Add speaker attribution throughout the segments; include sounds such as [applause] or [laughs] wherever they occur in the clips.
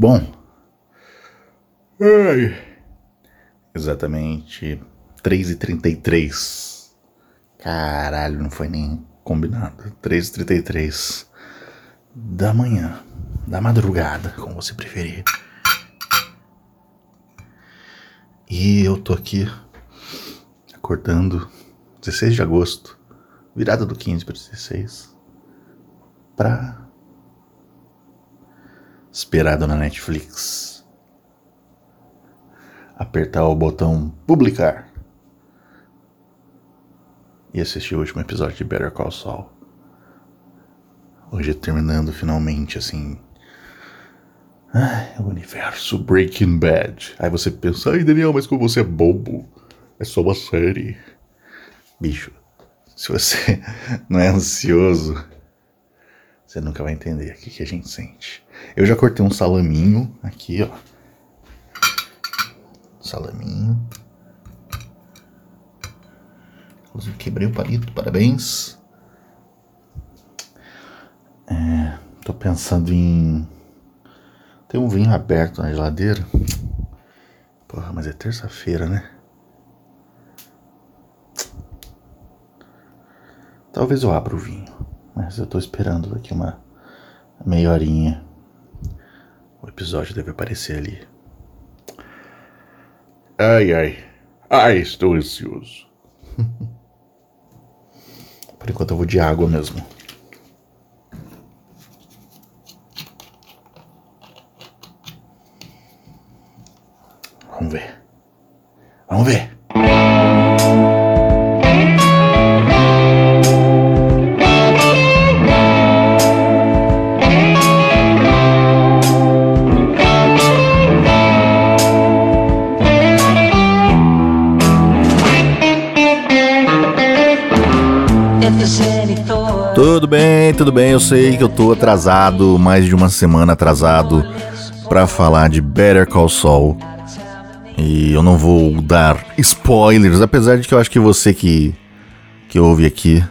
Speaker 1: Bom. Ai. Exatamente 3h33. Caralho, não foi nem combinado. 3h33 da manhã, da madrugada, como você preferir. E eu tô aqui acordando 16 de agosto, virada do 15 para 16, pra esperar na Netflix apertar o botão publicar e assistir o último episódio de Better Call Saul. Hoje terminando finalmente assim. Ai, o universo Breaking Bad. Aí você pensa, ai Daniel, mas como você é bobo. É só uma série. Bicho, se você [laughs] não é ansioso, você nunca vai entender o que, que a gente sente. Eu já cortei um salaminho aqui, ó. Salaminho. Inclusive quebrei o palito, parabéns. É, tô pensando em. Tem um vinho aberto na geladeira. Porra, mas é terça-feira, né? Talvez eu abra o vinho. Mas eu tô esperando daqui uma meia horinha. O episódio deve aparecer ali. Ai, ai. Ai, estou ansioso. [laughs] Por enquanto eu vou de água mesmo. Vamos ver. Vamos ver. Bem. Eu sei que eu tô atrasado, mais de uma semana atrasado, para falar de Better Call Saul. E eu não vou dar spoilers, apesar de que eu acho que você que, que ouve aqui,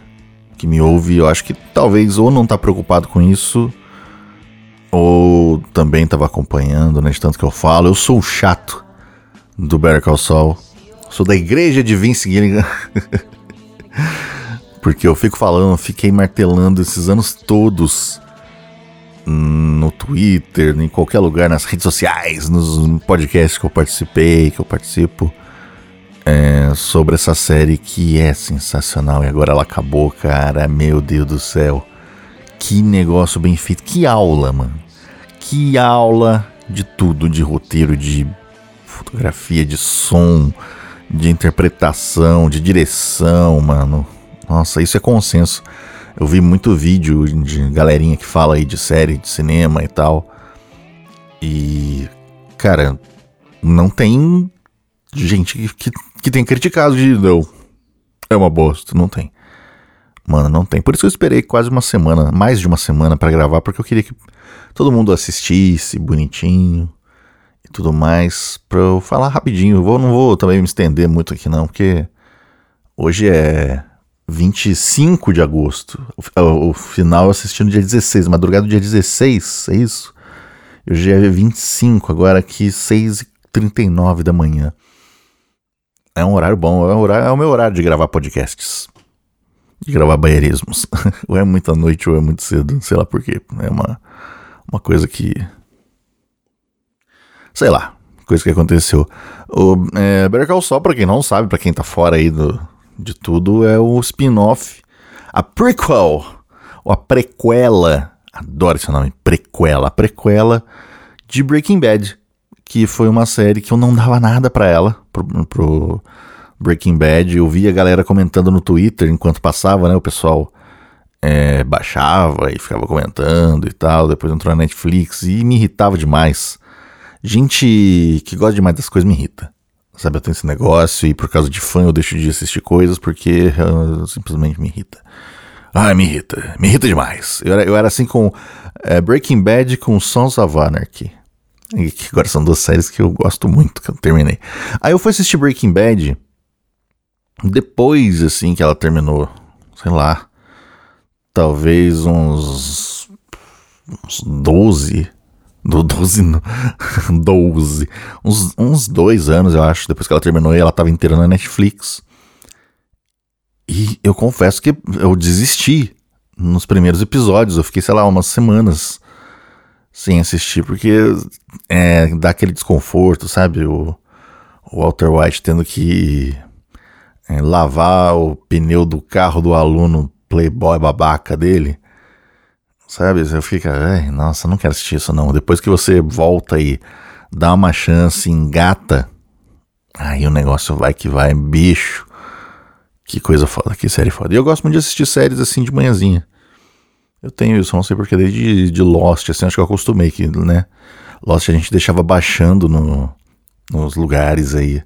Speaker 1: que me ouve, eu acho que talvez ou não tá preocupado com isso, ou também tava acompanhando, né? De tanto que eu falo. Eu sou o chato do Better Call Saul. Sou da igreja de Vince Gilligan. [laughs] Porque eu fico falando, fiquei martelando esses anos todos no Twitter, em qualquer lugar, nas redes sociais, nos podcasts que eu participei, que eu participo, é, sobre essa série que é sensacional. E agora ela acabou, cara. Meu Deus do céu. Que negócio bem feito. Que aula, mano. Que aula de tudo, de roteiro, de fotografia, de som, de interpretação, de direção, mano. Nossa, isso é consenso. Eu vi muito vídeo de galerinha que fala aí de série, de cinema e tal. E, cara, não tem gente que, que, tem criticado de não. É uma bosta, não tem. Mano, não tem. Por isso eu esperei quase uma semana, mais de uma semana para gravar, porque eu queria que todo mundo assistisse bonitinho e tudo mais, pra eu falar rapidinho. Eu vou, não vou também me estender muito aqui não, porque hoje é 25 de agosto. O, o final eu assisti no dia 16, madrugada do dia 16, é isso? Hoje é 25, agora aqui 6h39 da manhã. É um horário bom, é, um horário, é o meu horário de gravar podcasts. De gravar banheirismos. [laughs] ou é muita noite ou é muito cedo, sei lá porquê. É uma, uma coisa que. Sei lá, coisa que aconteceu. O é, Better Call Saul, pra quem não sabe, pra quem tá fora aí do, de tudo é o spin-off, a prequel, ou a prequela, adoro esse nome, prequela, a prequela de Breaking Bad, que foi uma série que eu não dava nada para ela, pro, pro, Breaking Bad, eu via a galera comentando no Twitter enquanto passava, né, o pessoal é, baixava e ficava comentando e tal, depois entrou na Netflix e me irritava demais. Gente que gosta demais das coisas me irrita. Sabe, eu tenho esse negócio e por causa de fã eu deixo de assistir coisas porque uh, simplesmente me irrita. Ah, me irrita. Me irrita demais. Eu era, eu era assim com é, Breaking Bad com Sons of Anarchy. Que agora são duas séries que eu gosto muito, que eu terminei. Aí eu fui assistir Breaking Bad depois, assim, que ela terminou. Sei lá. Talvez uns. uns 12, Do [laughs] 12, 12. Uns, uns dois anos, eu acho, depois que ela terminou e ela tava inteira na Netflix. E eu confesso que eu desisti nos primeiros episódios. Eu fiquei, sei lá, umas semanas sem assistir, porque é, dá aquele desconforto, sabe? O, o Walter White tendo que é, lavar o pneu do carro do aluno playboy babaca dele. Sabe? Você fica, ai, nossa, não quero assistir isso não. Depois que você volta e dá uma chance, engata, aí o negócio vai que vai, bicho. Que coisa foda, que série foda. E eu gosto muito de assistir séries assim de manhãzinha. Eu tenho isso, não sei porque, desde de Lost, assim, acho que eu acostumei que, né? Lost a gente deixava baixando no, nos lugares aí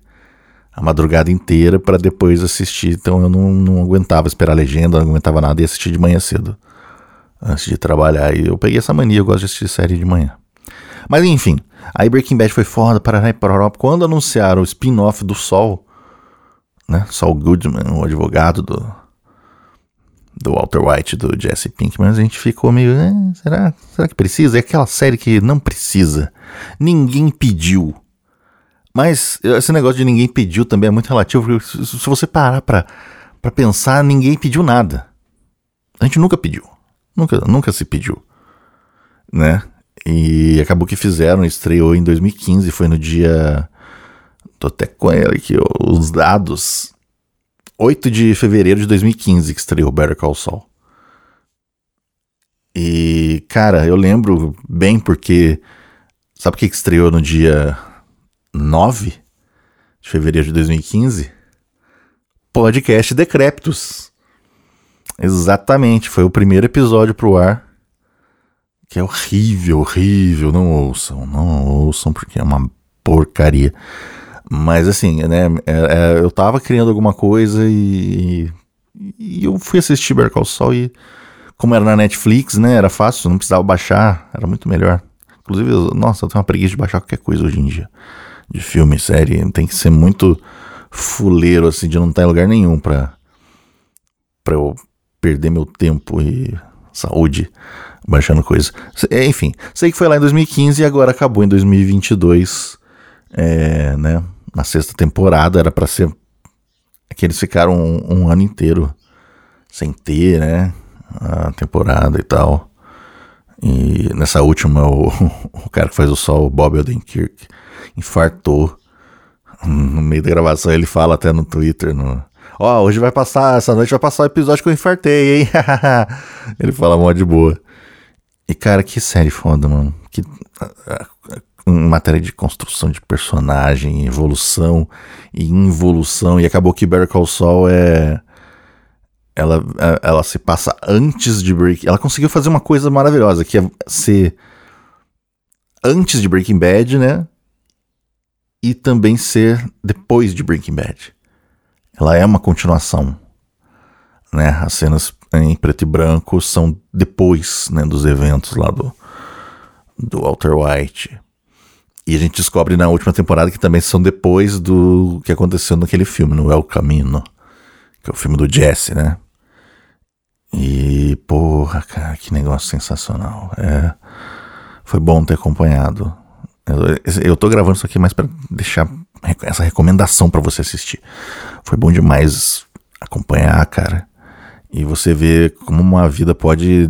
Speaker 1: a madrugada inteira para depois assistir. Então eu não, não aguentava esperar a legenda, não aguentava nada e assistir de manhã cedo antes de trabalhar. E eu peguei essa mania, eu gosto de assistir série de manhã. Mas enfim, aí Breaking Bad foi foda, para e para Quando anunciaram o spin-off do Sol, né? Sol Goodman, o advogado do, do Walter White, do Jesse Pinkman, a gente ficou meio. Eh, será, será que precisa? É aquela série que não precisa. Ninguém pediu. Mas esse negócio de ninguém pediu também é muito relativo, porque se você parar pra, pra pensar, ninguém pediu nada. A gente nunca pediu. Nunca, nunca se pediu. Né? E acabou que fizeram, estreou em 2015, foi no dia. Tô até com ele aqui, os dados. 8 de fevereiro de 2015 que estreou Better Call Saul. E, cara, eu lembro bem porque. Sabe o que estreou no dia 9 de fevereiro de 2015? Podcast Decréptos. Exatamente, foi o primeiro episódio pro ar. Que é horrível, horrível. Não ouçam, não ouçam, porque é uma porcaria. Mas assim, né? É, é, eu tava criando alguma coisa e, e eu fui assistir Better Sol e como era na Netflix, né? Era fácil, não precisava baixar, era muito melhor. Inclusive, eu, nossa, eu tenho uma preguiça de baixar qualquer coisa hoje em dia. De filme, série, tem que ser muito fuleiro, assim, de não estar em lugar nenhum pra, pra eu perder meu tempo e saúde baixando coisa. Enfim, sei que foi lá em 2015 e agora acabou em 2022, é, né? Na sexta temporada era para ser que eles ficaram um, um, ano inteiro sem ter, né? A temporada e tal. E nessa última, o, [laughs] o cara que faz o sol, o Bob Odenkirk, infartou. No meio da gravação, ele fala até no Twitter, no, Ó, hoje vai passar, essa noite vai passar o episódio que eu infartei, hein? [laughs] Ele fala mó de boa. E cara, que série foda, mano. Que em matéria de construção de personagem, evolução e involução. E acabou que Better Call Saul é ela, ela se passa antes de Breaking. Ela conseguiu fazer uma coisa maravilhosa, que é ser antes de Breaking Bad, né? E também ser depois de Breaking Bad ela é uma continuação. Né? As cenas em preto e branco são depois né, dos eventos lá do, do Walter White. E a gente descobre na última temporada que também são depois do que aconteceu naquele filme, no El Camino, que é o filme do Jesse, né? E, porra, cara, que negócio sensacional. É, foi bom ter acompanhado. Eu, eu tô gravando isso aqui mais para deixar essa recomendação para você assistir. Foi bom demais acompanhar, cara. E você vê como uma vida pode,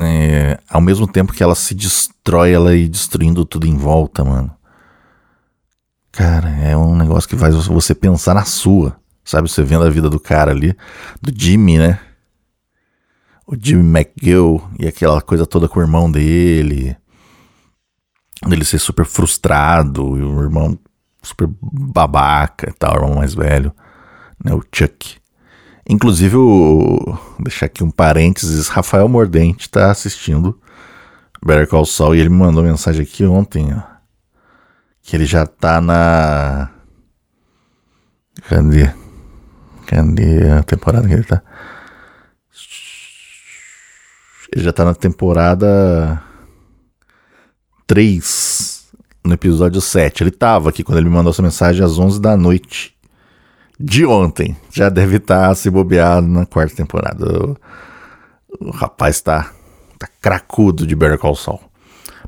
Speaker 1: é, ao mesmo tempo que ela se destrói, ela ir destruindo tudo em volta, mano. Cara, é um negócio que faz você pensar na sua, sabe? Você vendo a vida do cara ali, do Jimmy, né? O Jimmy McGill e aquela coisa toda com o irmão dele. Dele ser super frustrado e o irmão super babaca e tal, irmão mais velho, né, o Chuck. Inclusive, o, deixar aqui um parênteses, Rafael Mordente tá assistindo Better Call Saul e ele me mandou mensagem aqui ontem, ó, que ele já tá na... Cadê? Cadê a temporada que ele tá? Ele já tá na temporada 3 no episódio 7. Ele tava aqui quando ele me mandou essa mensagem às 11 da noite de ontem. Já deve estar tá se bobear na quarta temporada. O, rapaz tá, tá cracudo de Better Call Saul.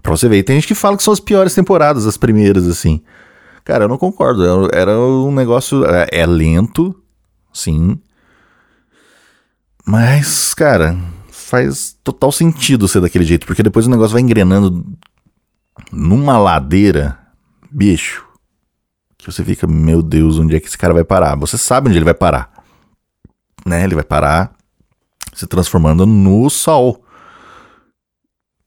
Speaker 1: Pra você ver, tem gente que fala que são as piores temporadas, as primeiras, assim. Cara, eu não concordo. Era um negócio. É, é lento, sim. Mas, cara, faz total sentido ser daquele jeito, porque depois o negócio vai engrenando numa ladeira, bicho, que você fica, meu Deus, onde é que esse cara vai parar? Você sabe onde ele vai parar. Né? Ele vai parar se transformando no sol.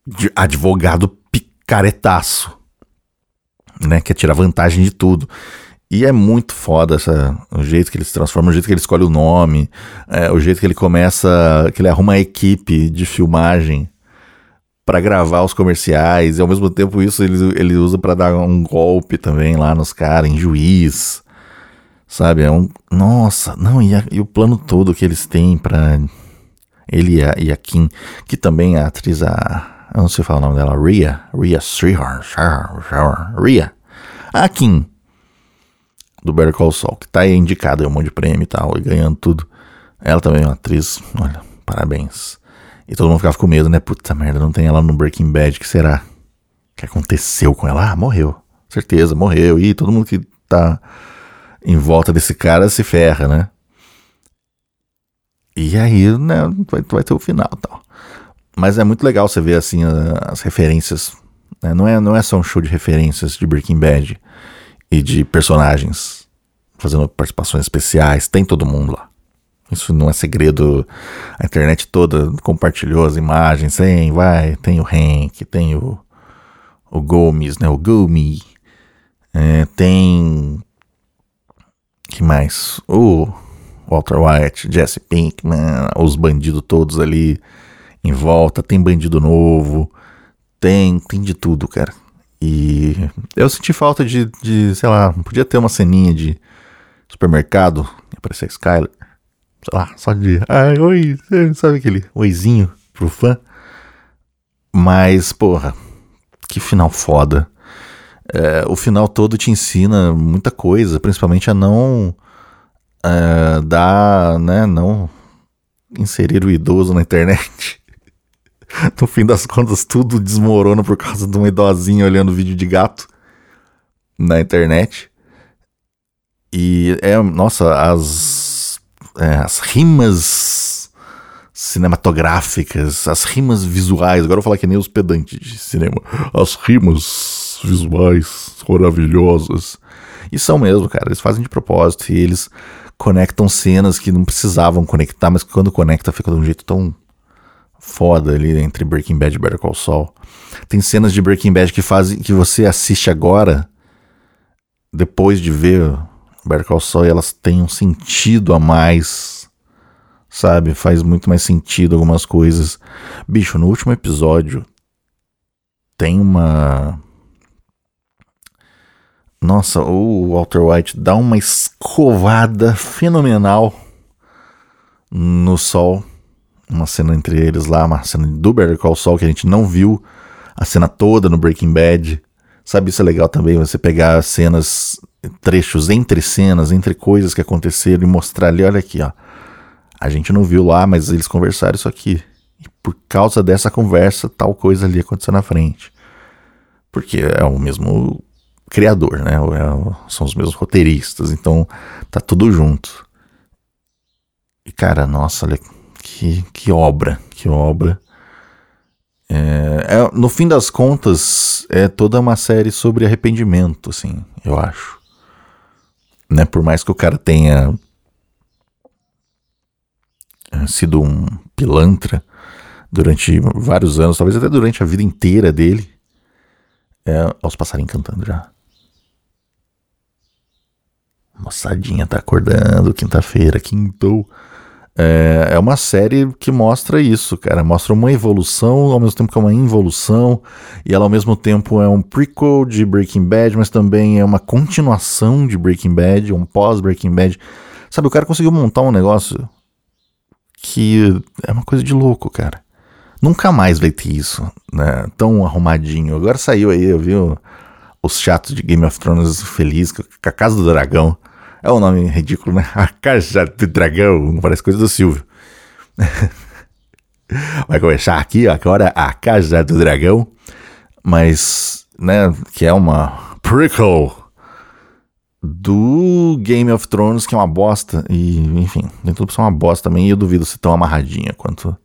Speaker 1: De advogado picaretaço. Né? Quer tirar vantagem de tudo. E é muito foda essa, o jeito que ele se transforma, o jeito que ele escolhe o nome, é, o jeito que ele começa, que ele arruma a equipe de filmagem para gravar os comerciais, e ao mesmo tempo isso ele, ele usa para dar um golpe também lá nos caras, em juiz. Sabe? É um. Nossa, não, e, a, e o plano todo que eles têm para ele e a, e a Kim, que também é a atriz, a. Eu não sei falar o nome dela, Ria. Ria Strihar. Ria. A Kim do Better Call Saul, que tá indicada, um monte de prêmio e tal, e ganhando tudo. Ela também é uma atriz, olha, parabéns. E todo mundo ficava com medo, né? Puta merda, não tem ela no Breaking Bad, que será? O que aconteceu com ela? Ah, morreu. Certeza, morreu. E todo mundo que tá em volta desse cara se ferra, né? E aí, né, vai, vai ter o final tal. Mas é muito legal você ver, assim, as referências. Né? Não, é, não é só um show de referências de Breaking Bad e de personagens fazendo participações especiais. Tem todo mundo lá. Isso não é segredo. A internet toda compartilhou as imagens. Tem, vai, tem o Hank, tem o, o Gomes, né? O Gumi. É, tem. que mais? O Walter White, Jesse Pinkman, os bandidos todos ali em volta. Tem bandido novo. Tem, tem de tudo, cara. E eu senti falta de, de, sei lá, podia ter uma ceninha de supermercado, aparecer a Skyler, sei lá, só de, ai, oi, sabe aquele oizinho pro fã? Mas, porra, que final foda. É, o final todo te ensina muita coisa, principalmente a não é, dar, né, não inserir o idoso na internet. [laughs] no fim das contas, tudo desmorona por causa de uma idosinha olhando vídeo de gato na internet. E é, nossa, as, é, as rimas cinematográficas, as rimas visuais, agora eu vou falar que nem os pedantes de cinema, as rimas visuais maravilhosas. E são mesmo, cara, eles fazem de propósito e eles conectam cenas que não precisavam conectar, mas quando conecta fica de um jeito tão foda ali entre Breaking Bad e Better Call Saul. Tem cenas de Breaking Bad que fazem que você assiste agora depois de ver Better Call Saul elas têm um sentido a mais. Sabe? Faz muito mais sentido algumas coisas. Bicho, no último episódio tem uma nossa, o Walter White dá uma escovada fenomenal no sol uma cena entre eles lá, uma cena do Better Call Saul que a gente não viu a cena toda no Breaking Bad. Sabe, isso é legal também, você pegar cenas, trechos entre cenas, entre coisas que aconteceram e mostrar ali, olha aqui, ó. A gente não viu lá, mas eles conversaram isso aqui. E por causa dessa conversa, tal coisa ali aconteceu na frente. Porque é o mesmo criador, né? É, são os mesmos roteiristas, então tá tudo junto. E cara, nossa, olha que, que obra, que obra. É, é, no fim das contas, é toda uma série sobre arrependimento, assim, eu acho. Né? Por mais que o cara tenha é, sido um pilantra durante vários anos, talvez até durante a vida inteira dele. É, os passarinhos cantando já. Moçadinha tá acordando, quinta-feira, quintou. É, é uma série que mostra isso, cara. Mostra uma evolução, ao mesmo tempo que é uma involução, e ela ao mesmo tempo é um prequel de Breaking Bad, mas também é uma continuação de Breaking Bad, um pós-Breaking Bad. Sabe, o cara conseguiu montar um negócio que é uma coisa de louco, cara. Nunca mais vai ter isso, né? Tão arrumadinho. Agora saiu aí, eu vi os chatos de Game of Thrones feliz com a Casa do Dragão. É um nome ridículo, né? A Caixa de Dragão. Parece coisa do Silvio. [laughs] Vai começar aqui, ó. Agora a Casa do Dragão. mas, né, que é uma prequel do Game of Thrones, que é uma bosta, e, enfim, nem tudo é uma bosta também, e eu duvido ser tão amarradinha quanto,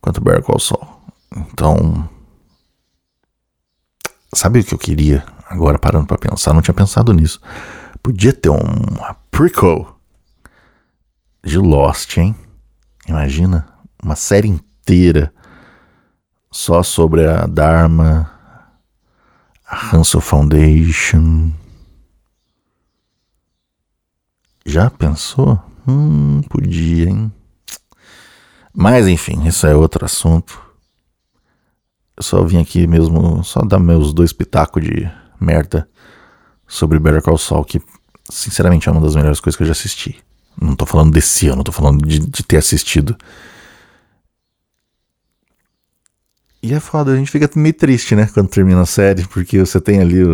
Speaker 1: quanto Better Call Saul. Então, sabe o que eu queria? Agora parando para pensar, não tinha pensado nisso. Podia ter uma prequel de Lost, hein? Imagina uma série inteira só sobre a Dharma, a Hansel Foundation. Já pensou? Hum, podia, hein? Mas enfim, isso é outro assunto. Eu só vim aqui mesmo, só dar meus dois pitacos de merda sobre Better Call Saul, que sinceramente é uma das melhores coisas que eu já assisti. Não tô falando desse ano, tô falando de, de ter assistido. E é foda, a gente fica meio triste, né, quando termina a série, porque você tem ali,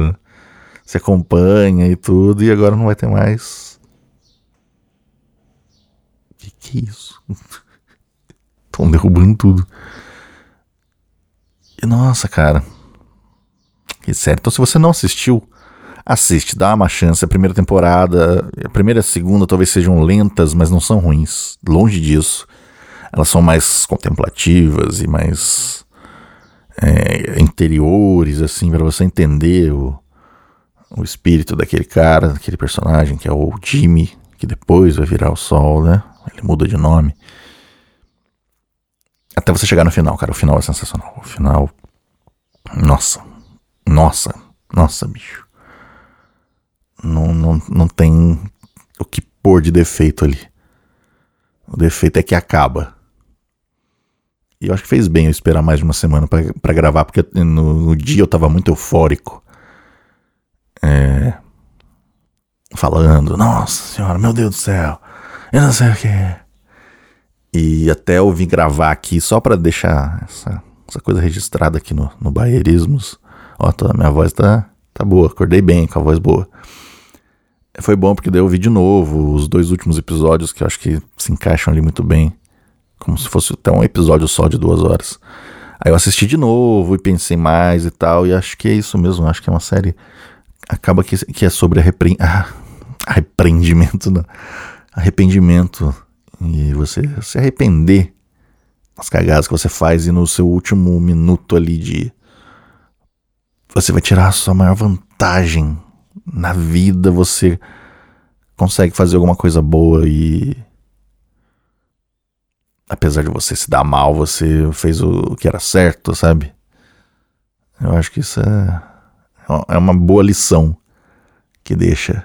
Speaker 1: você acompanha e tudo, e agora não vai ter mais. Que que é isso? [laughs] Estão derrubando tudo. E nossa, cara. Que sério. Então, se você não assistiu, assiste, dá uma chance. A primeira temporada, a primeira e a segunda talvez sejam lentas, mas não são ruins. Longe disso. Elas são mais contemplativas e mais é, interiores, assim, para você entender o, o espírito daquele cara, daquele personagem que é o Jimmy, que depois vai virar o Sol, né? Ele muda de nome. Até você chegar no final, cara. O final é sensacional. O final. Nossa. Nossa. Nossa, bicho. Não, não, não tem o que pôr de defeito ali. O defeito é que acaba. E eu acho que fez bem eu esperar mais de uma semana para gravar, porque no, no, dia eu tava muito eufórico. É, falando, nossa senhora, meu Deus do céu, eu não sei o que. E até eu vim gravar aqui só para deixar essa, essa, coisa registrada aqui no, no Baierismos. Ó, tô, minha voz tá, tá boa, acordei bem com a voz boa. Foi bom porque daí eu vi de novo os dois últimos episódios que eu acho que se encaixam ali muito bem. Como se fosse até um episódio só de duas horas. Aí eu assisti de novo e pensei mais e tal. E acho que é isso mesmo. Acho que é uma série. Acaba que, que é sobre arrepre... ah, arrependimento. Não. Arrependimento. E você se arrepender das cagadas que você faz e no seu último minuto ali de. Você vai tirar a sua maior vantagem na vida você consegue fazer alguma coisa boa e apesar de você se dar mal, você fez o que era certo, sabe? Eu acho que isso é, é uma boa lição que deixa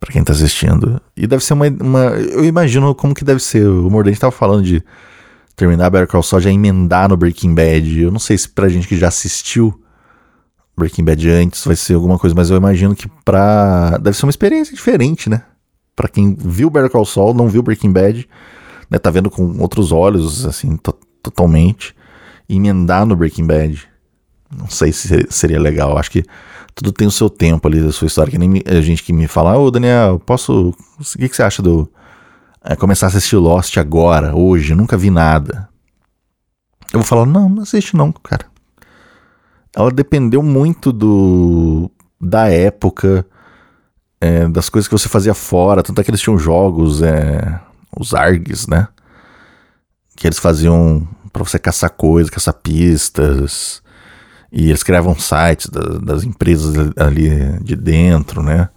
Speaker 1: para quem tá assistindo. E deve ser uma, uma, Eu imagino como que deve ser. O Mordente tava falando de terminar Better Call Saul já emendar no Breaking Bad. Eu não sei se pra gente que já assistiu Breaking Bad antes vai ser alguma coisa, mas eu imagino que pra. Deve ser uma experiência diferente, né? Pra quem viu Better Call Saul, não viu Breaking Bad, né? Tá vendo com outros olhos, assim, totalmente. E emendar no Breaking Bad. Não sei se seria legal. Acho que tudo tem o seu tempo ali da sua história. Que nem a gente que me fala, ô Daniel, posso. O que, que você acha do. É, começar a assistir Lost agora, hoje? Nunca vi nada. Eu vou falar, não, não assiste não, cara ela dependeu muito do da época, é, das coisas que você fazia fora. Tanto é que eles tinham jogos, é, os ARGs, né? Que eles faziam para você caçar coisas, caçar pistas. E eles criavam sites da, das empresas ali de dentro, né?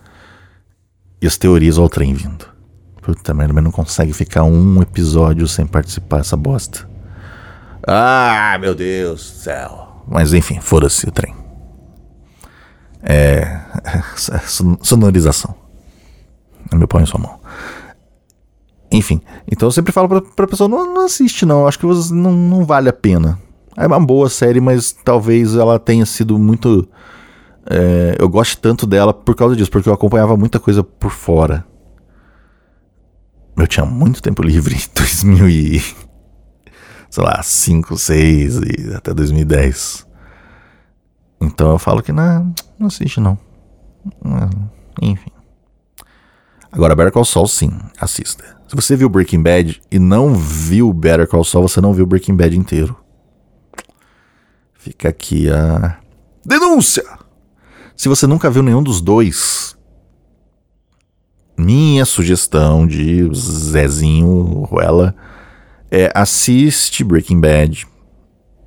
Speaker 1: E as teorias ao trem vindo. Puta merda, mas não consegue ficar um episódio sem participar dessa bosta. Ah, meu Deus do céu. Mas enfim, foda-se o trem. É. [laughs] Sonorização. É meu pau em sua mão. Enfim, então eu sempre falo pra, pra pessoa: não, não assiste, não. Acho que não, não vale a pena. É uma boa série, mas talvez ela tenha sido muito. É, eu gosto tanto dela por causa disso, porque eu acompanhava muita coisa por fora. Eu tinha muito tempo livre em [laughs] 2000 e sei lá, 5, 6 e até 2010. Então eu falo que não, não assiste não. Enfim. Agora, Better Call Saul, sim, assista. Se você viu Breaking Bad e não viu Better Call Saul, você não viu Breaking Bad inteiro. Fica aqui a denúncia. Se você nunca viu nenhum dos dois, minha sugestão de Zezinho Ruela é assiste Breaking Bad.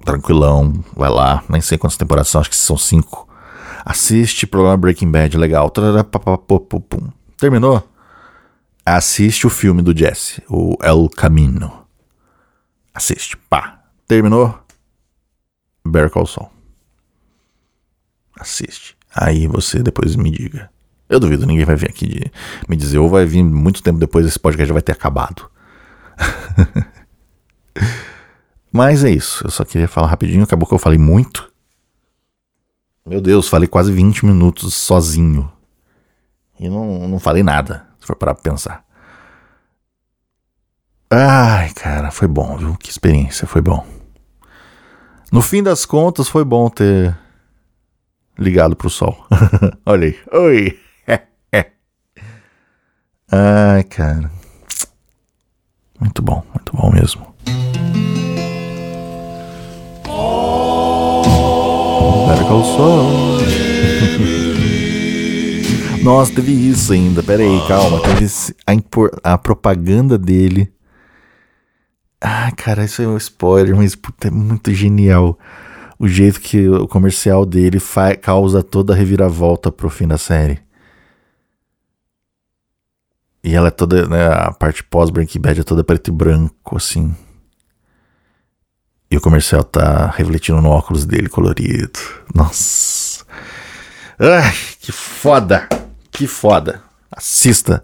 Speaker 1: Tranquilão, vai lá. Nem sei quantas temporadas são, acho que são cinco. Assiste programa Breaking Bad, legal. Terminou? Assiste o filme do Jesse, o El Camino. Assiste, pá. Terminou? Better Call Saul. Assiste. Aí você depois me diga. Eu duvido, ninguém vai vir aqui de me dizer, ou vai vir muito tempo depois esse podcast já vai ter acabado. [laughs] Mas é isso, eu só queria falar rapidinho, acabou que eu falei muito. Meu Deus, falei quase 20 minutos sozinho. E não, não falei nada, se for parar pra pensar. Ai, cara, foi bom, viu? Que experiência, foi bom. No fim das contas, foi bom ter ligado pro sol. [laughs] Olha aí. Oi. [laughs] Ai, cara. Muito bom, muito bom mesmo. Better Call Saul. Nossa, teve isso ainda. Pera aí, calma. Teve a, a propaganda dele. Ah, cara, isso é um spoiler, mas puta, é muito genial. O jeito que o comercial dele causa toda a reviravolta pro fim da série. E ela é toda, né, a parte pós-Breaking Bad é toda preto e branco, assim. E o comercial tá refletindo no óculos dele colorido. Nossa. Ai, que foda. Que foda. Assista.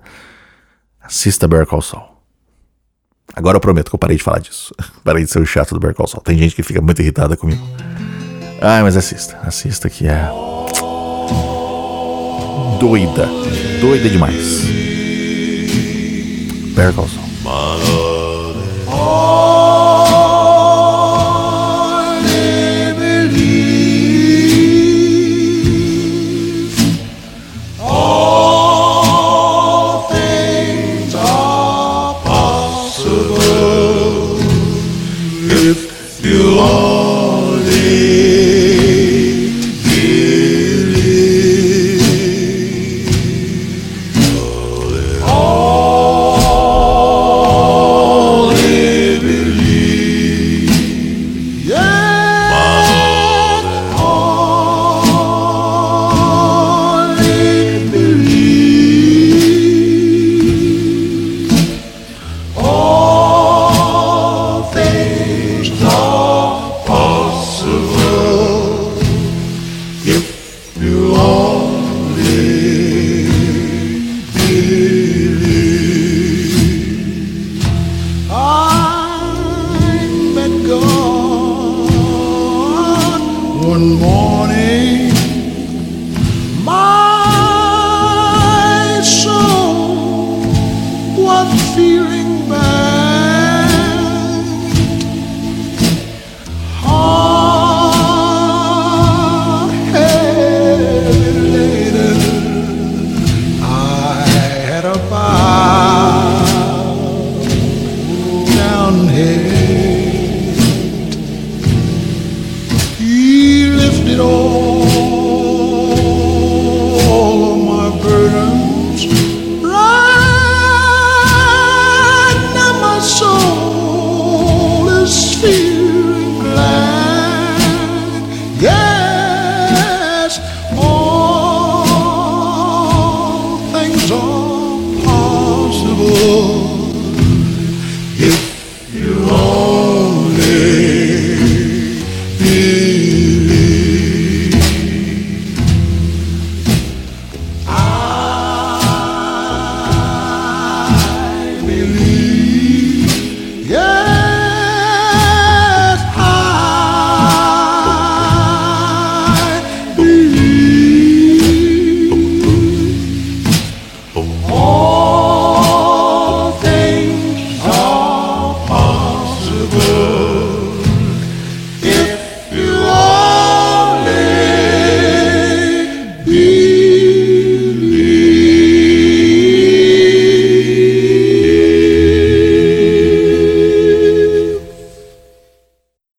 Speaker 1: Assista Bear Call Saul. Agora eu prometo que eu parei de falar disso. [laughs] parei de ser o chato do Bear Call Saul. Tem gente que fica muito irritada comigo. Ai, mas assista. Assista que é... Doida. Doida demais. Bear Call Saul.
Speaker 2: not feeling bad.